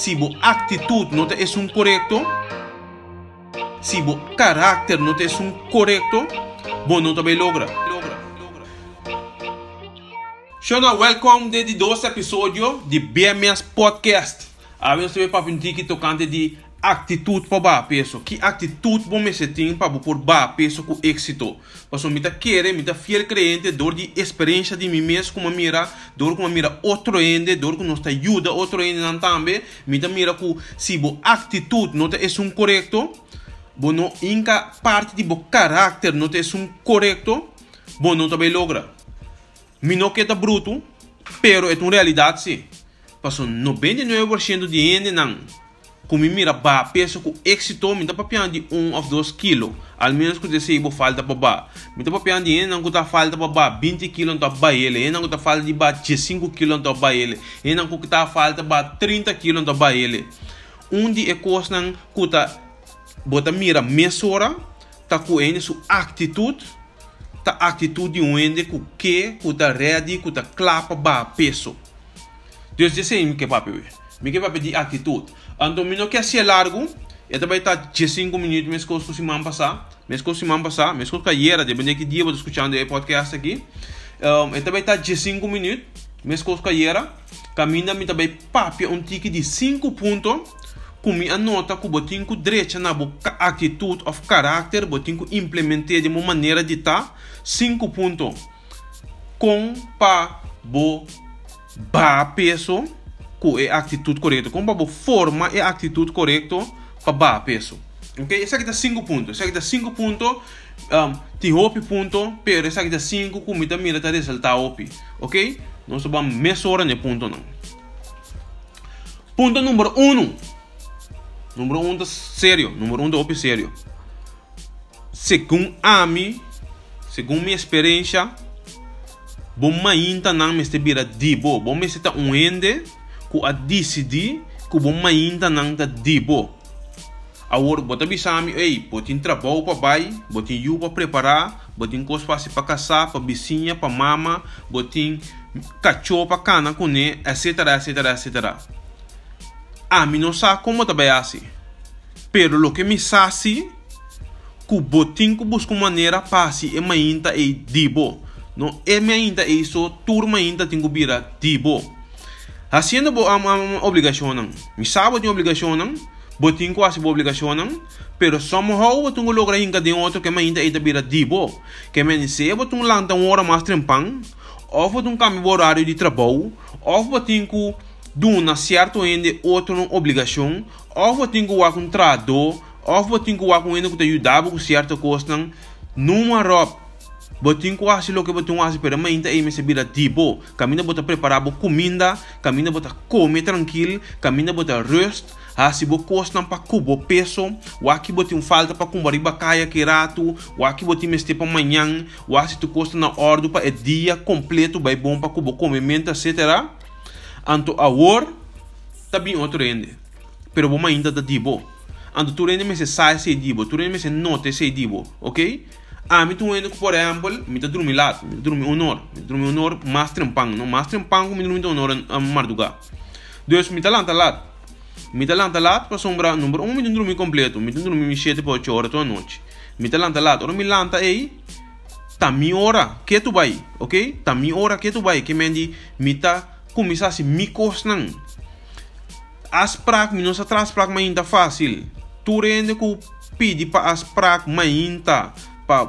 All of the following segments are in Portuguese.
se bo actitud não é um correto, se bo caráter não é um correto, bom não também logra. Shona, welcome de dois episódio de BMS Podcast. Gente vai para um tocante de atitude para ba peso? Que atitude bom me tem para por ba peso com êxito passo me tá querer me tá fiel crente dor de experiência de mim mesmo como mira dor como mira outro ende dor que nos ajuda outro ende não também me tá mira com se bo atitude não é um correto bom não inca parte de bo caráter não é um correto bom não também logra. Me não que tá bruto pero é uma realidade sim passo 99% de ende não como mira ba peso êxito me dá para de um ou dois quilos ao menos que você ibo falta para ba. Dá para de não que tá falta para ba 20 quilos então ba ele. Não que tá falta de ba 5 quilos então ba ele. E não que tá falta ba 30 quilos então ba ele. Dia é coisa não que tá bota mira mesura tá com ele sua atitude tá atitude um ende com que que tá ready que tá clapa ba peso Deus disse me que papi me que papi de atitude Ando mino que assim é largo, e também está 15 minutos, mas que semana passar, mas coisa semana passar, mas que ayer, depende que dia eu escutando o podcast aqui. Um, e também está 15 minutos, mas que ayer, caminha me também papi um tique de 5 pontos, com minha nota que eu tenho direito na boca atitude of caráter, eu tenho implementar de uma maneira de tá, 5 pontos com pa bo ba peso é a atitude correta. Como a forma a atitude correta para ba peso. Ok? Esse aqui dá 5 pontos. Esse aqui dá 5 pontos. Um, tem hopi ponto, pero esse aqui dá 5 com mira tá resultado hopi. Ok? Nós vamos mesurar no ponto não. Ponto número 1. Um. Número 1 um sério. Número 1 um hopi sério. Segundo a mim, segundo minha experiência, bom ainda não me estebira dibo. Bom me está um ende ku a decidi ku bom ainda não da dibo. Agora, bota bisami, ei, botin trabalho para bai, botin yu para preparar, botin coisa para para caçar, para vizinha, para mama, botin cachorro para cana né, etc, etc, etc. A mim não sabe como também assim. Pero lo que me sabe, que botin que busca maneira passe e ainda é dibo. Não é ainda isso, turma ainda tem que virar dibo. Haciendo bo am, am obligação não. Mi sabe tem obrigação não. Botin quase obrigação não. Pero somehow botung logra hinga de outro que ainda ita bira dibo. Que me se botung lanta uma hora mais trempang. Ou botung cambio horário de trabalho. Ou botin ku duna certo ainda outro obrigação. Ou botin com trado. Ou botin ku wa com ainda que te ajudava com certa coisa não. Numa roupa botin quase lo que botin quase pero ainda aí me se vira tipo. Caminha bota preparar bo comida caminha bota comer tranquilo caminha bota rest. Assim bo costa para cubo peso. O aqui botin falta para cumprir bacaia que rato o aqui botin meste para manhã o assim tu costa na ordem para é dia completo vai bom para cubo comimento etc anto a war tá bem outro rende pero bom ainda da dibo anto tu rende me se sai se dibo tu rende me se note se dibo ok Ah, mi tu indo, por exemplo, mi ta dormi lat, mi dormi honor, mi dormi honor mas trempang, no mas trempang mi dormi honor a marduga. Dus mi ta lanta lat. Mi ta lanta lat para sombra número 1 mi dormi completo, mi dormi mi 7 por 8 horas toda noite. Mi ta lanta lat, ora mi lanta ei ta mi ora que tu vai, ok? Ta mi ora que tu vai, que mendi mi ta começar se mi cosnan. As prak mi não se traz ainda fácil. Tu rende ku pedi para as prak mas ainda para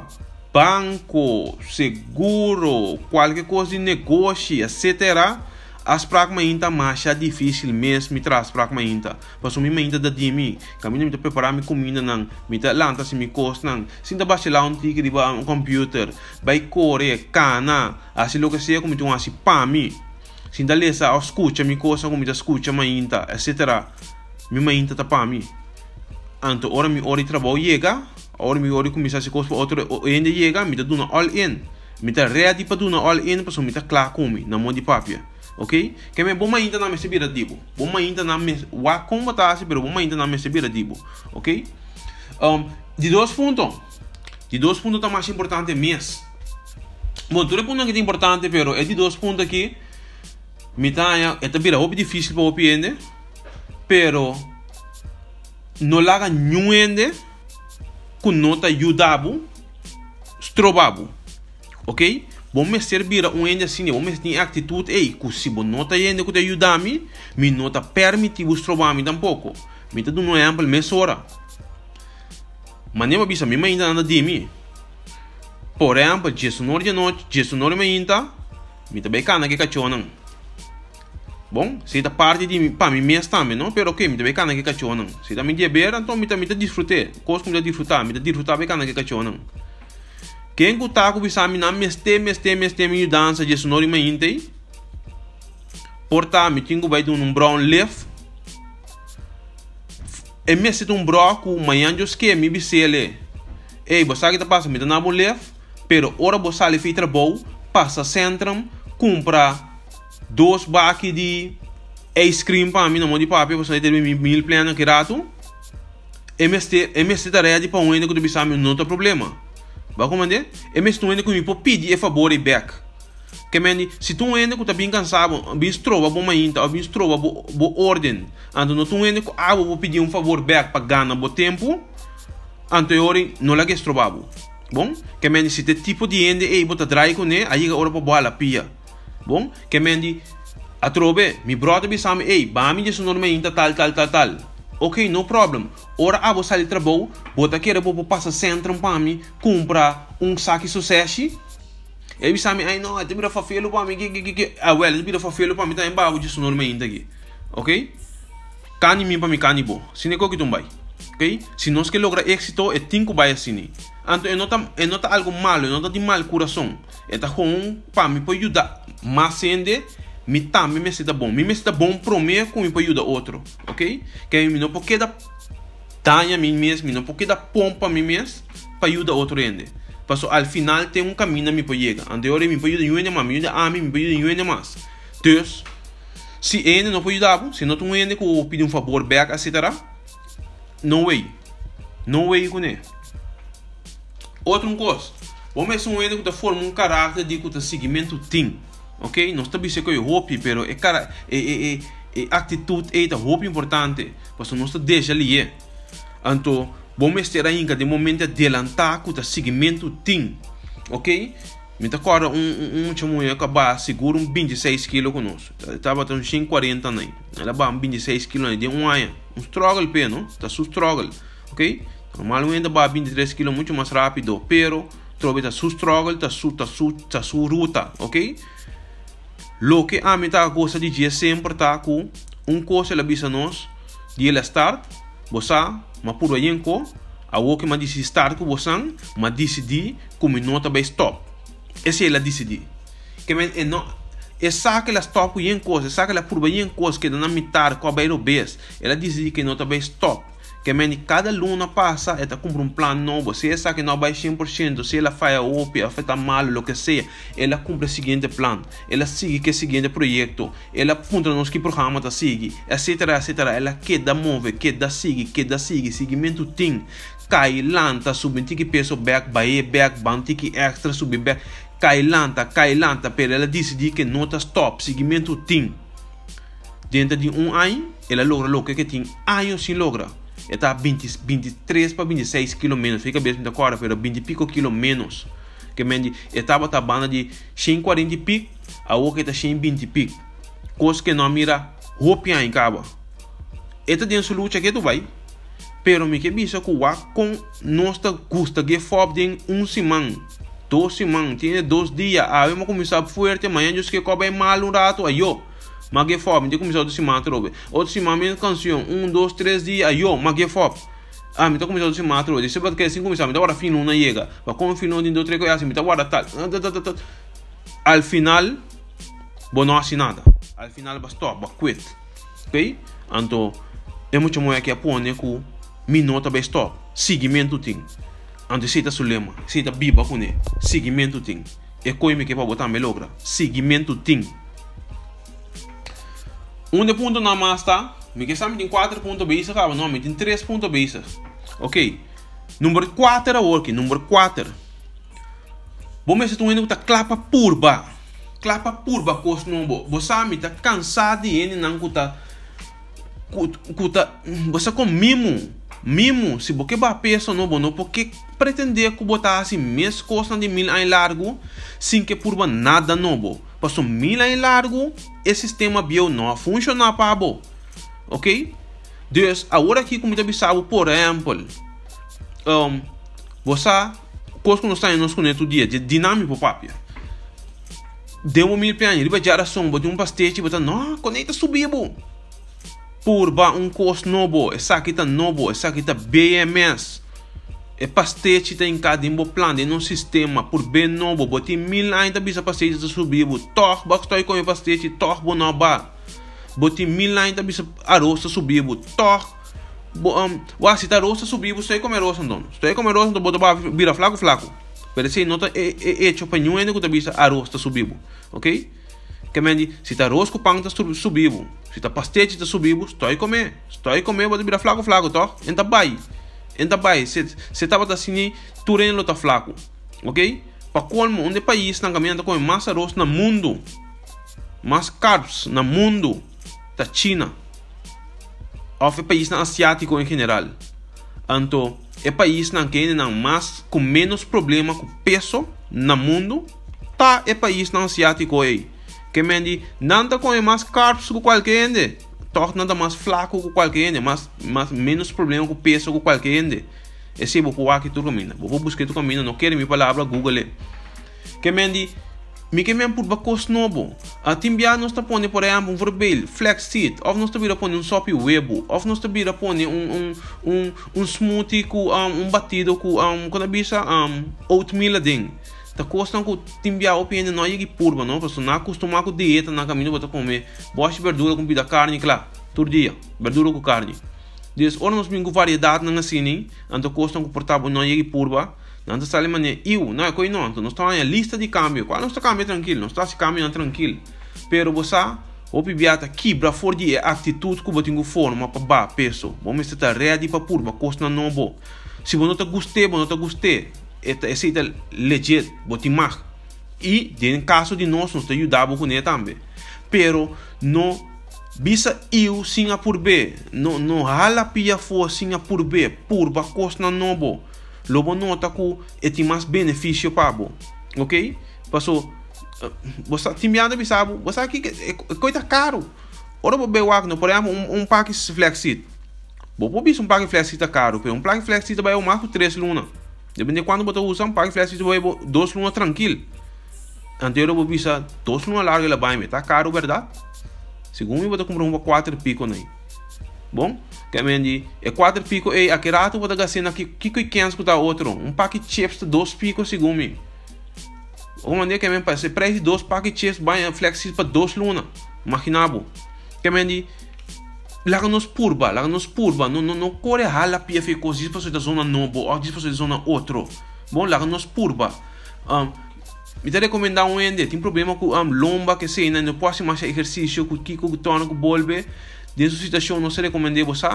banco, seguro, qualquer coisa de negócio, etc. As pragma ainda é difícil mesmo me traz pragma ainda. Mas mim ainda da dimi, caminho me preparar minha comida não, me tá lanta se me costa não. Se ainda baixa lá um tique de um computer, vai correr, cana, assim lo que seja como tu assim mim. Se ainda lesa, escuta me coisa como me escuta ainda, etc. Me ainda tá para mim. Anto ora mi ori trabalho chega, ora mi ori começa a dá duna all in. Me dá ready para duna all in, para me dá claro com na mão de papia. Ok? Que me bom ainda não me sebira dibo. Bom ainda não me wa como tá se, pero bom ainda não me sebira dibo. Ok? Um, de dois pontos. De dois pontos tá mais importante mesmo. Bom, tudo ponto que é importante, pero é de dois pontos aqui. Me tá é é difícil para o pero no laga nyuende com nota yudabu strobabu ok? Bom servir um ende assim me tem atitude ei que se bom nota ende que te ajudar me nota permitir o strobami tampouco. Me tá dando um exemplo me sora mas nem bisa me ainda nada de mim por exemplo Jesus não de noite Jesus não me ainda me tá bem cana que cachorro Bom, se da parte de para mim mesmo também, não? Pero ok, me também cana que não. Se da minha beber, então me também desfrutei. Coisa como desfrutar, me desfrutar bem cana que não. Quem que tá com me na meste meste meste me dança de sonoro me inte. Porta me tingo vai de um brown leaf. E me se um broco manhã eu que me bisele. Ei, você que tá passa me dá na leaf, pero ora você ali fitra bom, passa centrum, compra dois baques de ice cream para mim, não de papi, você ter mil plena que rato. MST, MST tarefa de para um ainda que tu bisa não tem problema. Vai comandar? MST ainda comigo pedir a favor e back. Que mendi, se tu ainda que tá bem cansado, bem estrova, bom ainda, bem estrova, boa ordem. Então não tu ainda que ah, vou pedir um favor back para ganhar bom tempo. Anterior não lá que estrobavo. Bom, que mendi se te tipo de ende, ei, bota dry com né, aí agora para boa pia. Bom, que mendi a trobe, mi brother bi sami, ei, ba mi jesu norme inta tal tal tal tal. Ok, no problem. Ora a você ali trabalho, bota querer para passa centro para mim, compra um saque sucesso. E bi sami, ai não, te bira fafelo para mim, que que que ah well, te bira fafelo para mim também ba jesu norme inta aqui. Ok? Cani mi para mim cani bo. Sine ko que tumbai. Ok? Se nós que logra éxito, é tinco vai assim. Então, eu nota, eu nota algo malo, eu nota de mal coração. Então, com para mim pode ajudar mais ainda, me tá, me me está bom, me me está bom para mim, como pode ajudar outro, ok? Que me não pode dar danha a mim mesmo, não pode dar pompa a mim mesmo, para ajudar outro ainda. Passo, al final tem um caminho a mim para chegar. Ande hora me pode ajudar ainda mais, me ajuda a mim, me pode ajudar ainda mais. Então, se ainda não pode ajudar, se não tem ainda que pedir um favor back, etc. No way. No way com ele. Outra coisa, vamos um ainda que forma um caráter de que seguimento tem, ok? Não está dizendo que é roupa, pero é cara, é, é, é, é atitude é roupa importante, mas não está deixa ali, então vamos ter ainda de momento adelantar que o seguimento tem, ok? Me tá agora um um um chamo eu acabar seguro um 26 kg conosco, estava tão 140 nem, ela vai um 26 kg de um ano, um struggle peno, tá su struggle, ok? Normalmente va 23 km muito mais rápido, pero trova su struggle, ta su, ta su, ta su ruta, ok? Lo que a mim tá gosta de dia sempre tá com um coisa la bisa nós, dia la start, você, ma puro yenko, a o que ma disse start com você, ma decidi como nota vai stop. Esse é ela decidi. Que men é não é saca ela stop yenko, é saca ela puro yenko que na metade com a beira bes. Ela decidi que nota vai stop que meni cada luna passa ela cumpre um plano novo se essa que não vai 100% se ela faz a OP afeta mal o que seja ela cumpre o seguinte plano ela sigue que seguinte projeto ela apunta nos que programa tá sigue etc etc ela queda move queda sigue queda sigue seguimento tem cai lanta subir que peso back bae back bantiki extra subir back. Cai lanta cai lanta pero ela decide que não tá stop seguimento tem dentro de um ano ela logra o que tem anos sem logra está 20, 23 para 26 kg menos. Fica mesmo de agora, pero 20 pico kg menos. Que mendi, estava a banda de 140 pico, a outra está 120 pico. Coisa que não mira roupa em cabo. Esta tem sua luta que tu vai. Pero me que bisa que o com nossa custa que fob tem um semana. Dois semanas, tem dois dias. Ah, vamos começar forte, amanhã eu que cobre mal um rato, aí eu. Mas que fome, tem começado a se matar, outro se matar, canção, um, dois, três dias, mas que fome. Ah, me tá começando a se matar, se você quer assim começar, me tá agora fim não chega, mas como fim não tem dois, três coisas assim, me tá agora tal. Al final, bom não assim nada. Al final, bastou, ba quit. Ok? Então, é muito mais que a né, que minuto vai stop. Seguimento tem. Se tá sulema, tá biba com ele, seguimento tem. É coisa que para botar me logra. Seguimento tem. Um de ponto na tá? Me que sabe tem quatro pontos base acaba não, me tem três pontos base. Ok. Número 4 é work, número 4. Vamos ver se tu indo tá clapa purba. Clapa purba cos não bo. Me tá cansado de ir não tá kuta você com mimo mimo se você vai peso no bono porque pretender que botar assim mesmo costa de mil em largo sem que por nada novo passou mil em largo? Esse sistema bio não funciona para bo ok? Dus agora aqui como te bisabo por exemplo um, você coisa que nós estamos conectando dia de dinâmico papia deu um mil pianos riba geração botar um pastete botar não conecta subir bo purba um curso novo, essa aqui tá novo, essa aqui tá BMS. É pastete tem cada plano, em um sistema por bem novo, boti mil ainda bisa pastete tá subir, tor, basta com pastete, tor, bonoba. Boti mil ainda bisa arroz tá subir, tor. Um, wa se tá arroz tá subir, estou comer arroz então. Estou comer arroz, então bota vira flaco flaco. Parece não tá é é é chopa nenhum ainda que bisa arroz tá subir, ok? Que mendi, se tá arroz com pão tá subir, se tá pastete tá subindo, estou a comer. Estou a comer, vou virar flaco, flaco, tá? Então vai. Então vai. Se você tava assim, tureno tá flaco. Ok? Para colmo, onde país na caminhando com mais arroz no mundo. Mais carbs no mundo. Da China. Ou país asiático em geral. Então, é país na que não mais com menos problema com peso no mundo. Tá é país na asiático aí que mendi nada com mais carbs que qualquer ende torna nada mais flaco que qualquer ende mais, mais menos problema com peso que qualquer ende. Esse é o que tu caminha vou buscar tu caminha não quero minha palavra google que mendi me que me por bacos novo. A timbia nós está pondo por exemplo um verbal flex seat. Ou nós está pôr um sop web. Ou nós está pôr um um um um smoothie com um, um batido com um quando a bicha um oatmeal ding ta costam que timbia opinião não é que purba não porque não acostumar com dieta na caminho para comer. Boas verdura com vida carne claro. Todo dia verdura com carne. Diz, nós temos variedade na cine, então costam que portável não é que purba, não está sale mané, eu, não é coi não, então nós estamos em lista de câmbio, qual nós está câmbio tranquilo, nós está se câmbio tranquilo, pero você o pibiata quebra for de atitude você tem forma para ba peso, vamos estar ready para purba, costa não bom. Se você não te gostei, você não te gostei, esta é legit, botimar. E, em caso de nós, ajudamos com ele também. Pero, não bisa eu sinha por B, não não hala pia for sinha por B, por ba costa nobo. Lobo nota que tem mais benefício para bo. Ok? Passou você timiando bisabo, você aqui é coisa caro. Ora bo bewak no, por exemplo, um, um pack flexit. Bo bo bis um pack flexit caro, um pack flexit vai o marco 3 luna. Depende de quando você usa um pack flash, você vai dois lunas tranquilo. Anterior eu visa dois lunas larga ela vai, tá caro, verdade? Segundo eu vou comprar um quatro pico aí. Bom, que é mendi é quatro pico e aquele rato vou cena aqui que que quer escutar outro, um pack chips de dois pico segundo mim. Uma maneira que é para ser preço dois pack chips vai flexível para dois lunas. Imaginabo. Que é mendi laga nos purba, laga nos purba, não não não corre hala pia fe coisas para da zona novo ou diz para da zona outro. Bom, laga nos purba. Um, me te recomendar um ende, tem problema com um, lomba que sei, não pode mais exercício com que com torna com bolbe. Dessa situação não se recomenda você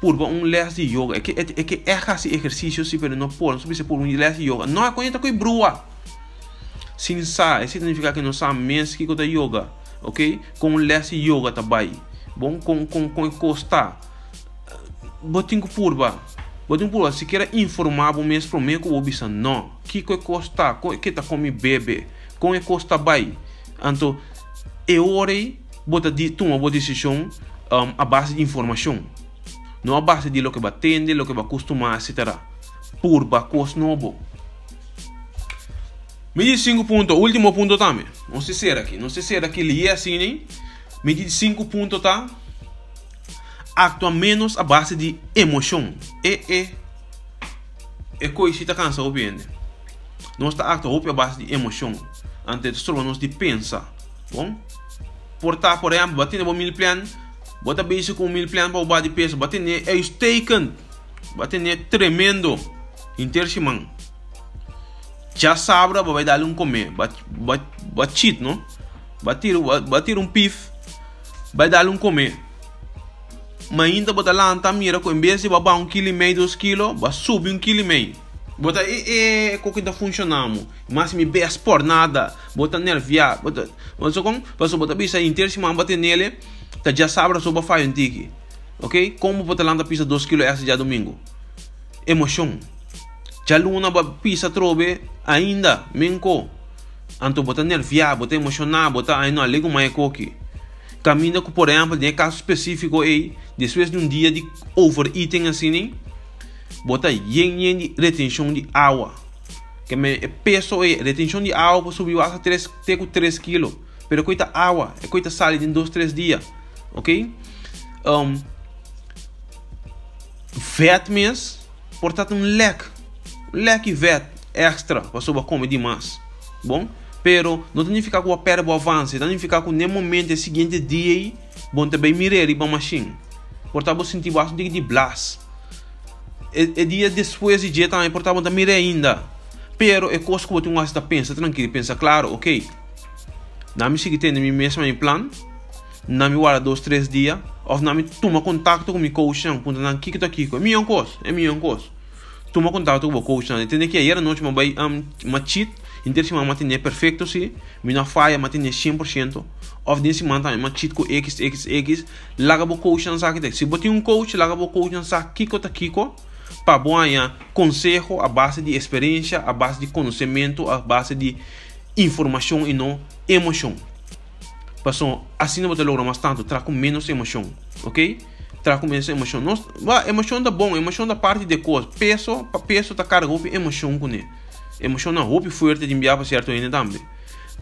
purba um les de yoga. É que é, é que é esse exercício se pero não pode, não se por um les de yoga. Não é conhece com brua. Sim, sa, significa que não sabe mesmo que com yoga, ok? Com um les de yoga também bom com com com costa botin ko purba botin purba se quer informar bom mês pro meio o bisa não. Que que costa que tá com bebe. Com é costa bai anto e ore bota di toma boa decisão um, a base de informação. Não a base de lo que batende lo que vai costumar etc purba cos novo me diz cinco pontos. Último ponto também. Não se ser aqui. Não se ser aqui. Li assim nem Medir 5 pontos tá? Actua menos a base de emoção. É, é. É coisa tá cansado bem. Nós está actuando a base de emoção. Antes de nós de pensar. Bom? Portar, por exemplo, batendo um mil plan. Bota base com mil plan para o de peso. Batendo é staken. Batendo é tremendo. Intersimão. Já sabe, vai dar um comer. Batit, não? Batir, batir um pif vai dar um comer. Mas ainda bota lá tá mira em vez de babar um quilo e meio, dois quilos, vai subir um quilo e meio. Bota e e como que tá funcionando. Mas me bes por nada, bota nerviar, bota, mas como, passou bota bisa inteiro se mamba nele, tá já sabe sobre fazer um tique. Ok? Como botar lá pisa 2 kg esse dia domingo? Emoção. Já luna ba pisa trobe ainda, menco. Anto bota nerviar, bota emocionar, bota aí não alego mais coque. Caminha com, por exemplo, de caso específico aí, depois de um dia de overeating assim, bota yen yen de retenção de água. Que me peso aí, retenção de água subiu a 3, 3 kg. Pero coita água, é coita sal em 2, 3 dias. Ok? Um, vet mês, portanto um leque. Leque vet extra para sobre comer demais. Bom? Pero não significa que o perde o avanço, significa que no momento seguinte dia, bom também mirar e machine. Portanto, você sentir bastante de blast. E, e dia depois de dia também, portanto, você mirar ainda. Pero é coisa que você não está pensa tranquilo, pensa claro, ok. Na me seguir tendo meu mesmo plan, na me guarda dois, três dias, ou na me toma contato com o meu coach, ponto na que que tá aqui, é minha coisa, é minha coisa. Toma contato com o coach, entende que aí a noite uma vai uma cheat Interessima matine perfecto si, mina falha matine 100%. Of din si manta ma cheat ko x x x, laga bo coach na sakite. Se botin um coach, laga bo coach na sa kiko ta kiko, para boa consejo a base de experiência, a base de conhecimento, a base de informação e não emoção. Passou assim não você logra mais tanto, traga com menos emoção, ok? Traga com menos emoção. Nós, emoção da bom, emoção da parte de coisa. Peso, peso tá carregou emoção com ele emoção hope fuerte de enviar para certo ainda também.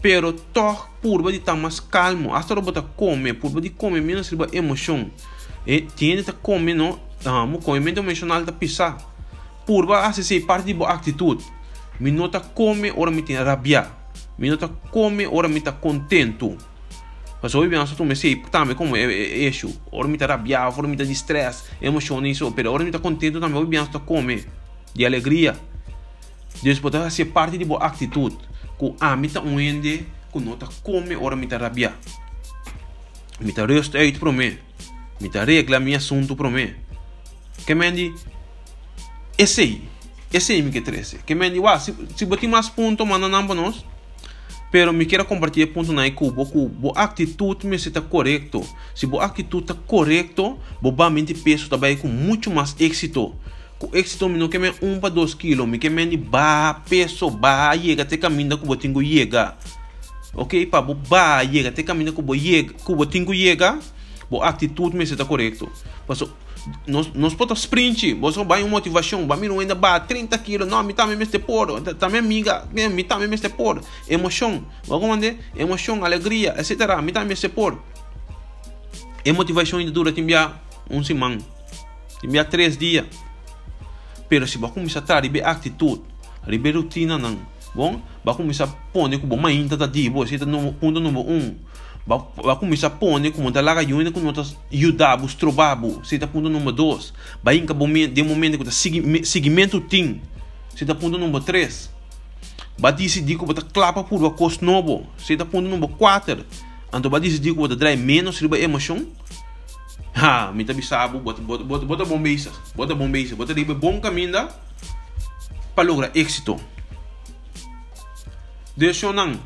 Pero toch purba de estar mais calmo. Hasta robota come, purba de come menos riba emoção. E tiene que comer no, ah, mo movimento emocional da pisar. Purba hace ser parte de boa atitude. Me nota come, ora me tem rabia. Me nota come, ora me tá contento. Mas hoje bem, tu me sei, também como é isso. Ora me tá rabia, ora me tá de estresse, emoção isso. Pero ora me tá contento também, hoje bem, tu come. De alegria. Deus pode ser parte de boa atitude. Com a mita ende, com nota come ora mita rabia. Mita resta uit para mim. Mita regla meu assunto para mim. Que mendi, esse aí. Esse aí me que trece. Que mendi, wa, se, se botar mais ponto, manda não para nós. Pero me quero compartilhar ponto na que boa atitude me está correto. Se boa atitude está correto, bobamente peso também com muito mais êxito mi no que me um para dois quilos me que me ni ba peso ba chega até caminho que botinho chega ok pa bo ba chega até caminho que bo chega bo atitude me está correto passo nós nós podemos sprint você vai uma motivação vai não ainda ba 30 quilos não me também me este por também amiga me também me este por. Emoção vamos mandar emoção alegria etc me também me este por. E motivação ainda dura te enviar um semana te enviar três dias pero se baku misa tra ribe attitude ribe rotina nang. Bom baku misa pone ko bom ainda da dibo se no ponto número 1 baku misa pone como da laga yune com notas yudabu strobabu se tá ponto número 2 ba inka bom de momento ko seguimento tim se tá ponto número 3 ba decidi ko bota clapa por o cos novo se tá ponto número 4 anto ba decidi ko bota drai menos riba emoção Ha, minta bisabo, bota, bota, bota, bota bombeixa, bota bombeixa, bota de bom caminho para lograr êxito. Deixa eu não,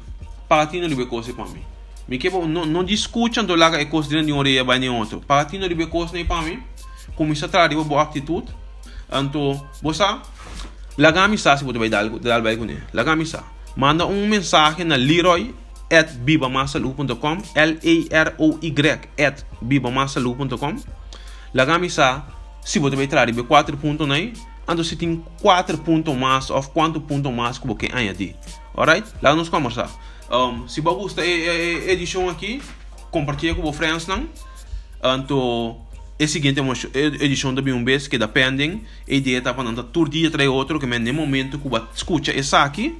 para ti não libe coisa para mim. Me que não não discute ando lá é coisa de um orelha nem outro. Para ti não libe coisa nem para mim. Começa a trazer uma boa atitude. Então, você Lagami sa se você vai dar dar vai com ele. Lagami sa. Manda um mensagem na Leroy at bibamasalu.com L-A-R-O-Y at bibamasalu.com Lagami sa se você vai trazer 4 pontos aí ando se tem 4 pontos mais ou quanto ponto mais que você añadir alright? Lá nos conversar um, se você gosta da edição aqui compartilha com os friends não então a seguinte edição da B1B que dependem a ideia está falando todo dia traz outro que no momento que você escuta essa aqui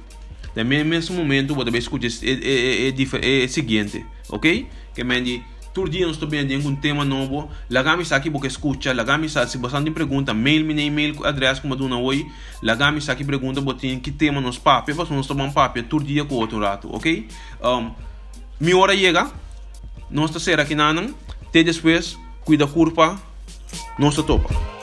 no mesmo momento você vai escutar é, é, é, é, seguinte, ok? Que me todo dia estamos vendo um tema novo. Lagami está aqui porque escuta. Lagami está, se você tem pergunta, mail me e-mail adresse como dona hoje. Lagami está aqui pergunta, botem que tema nos papo. Nós estamos tomando papo todo dia com outro rato, ok? Um, minha hora chega. Nós estamos aqui na Até depois, cuida curva. Nós topa.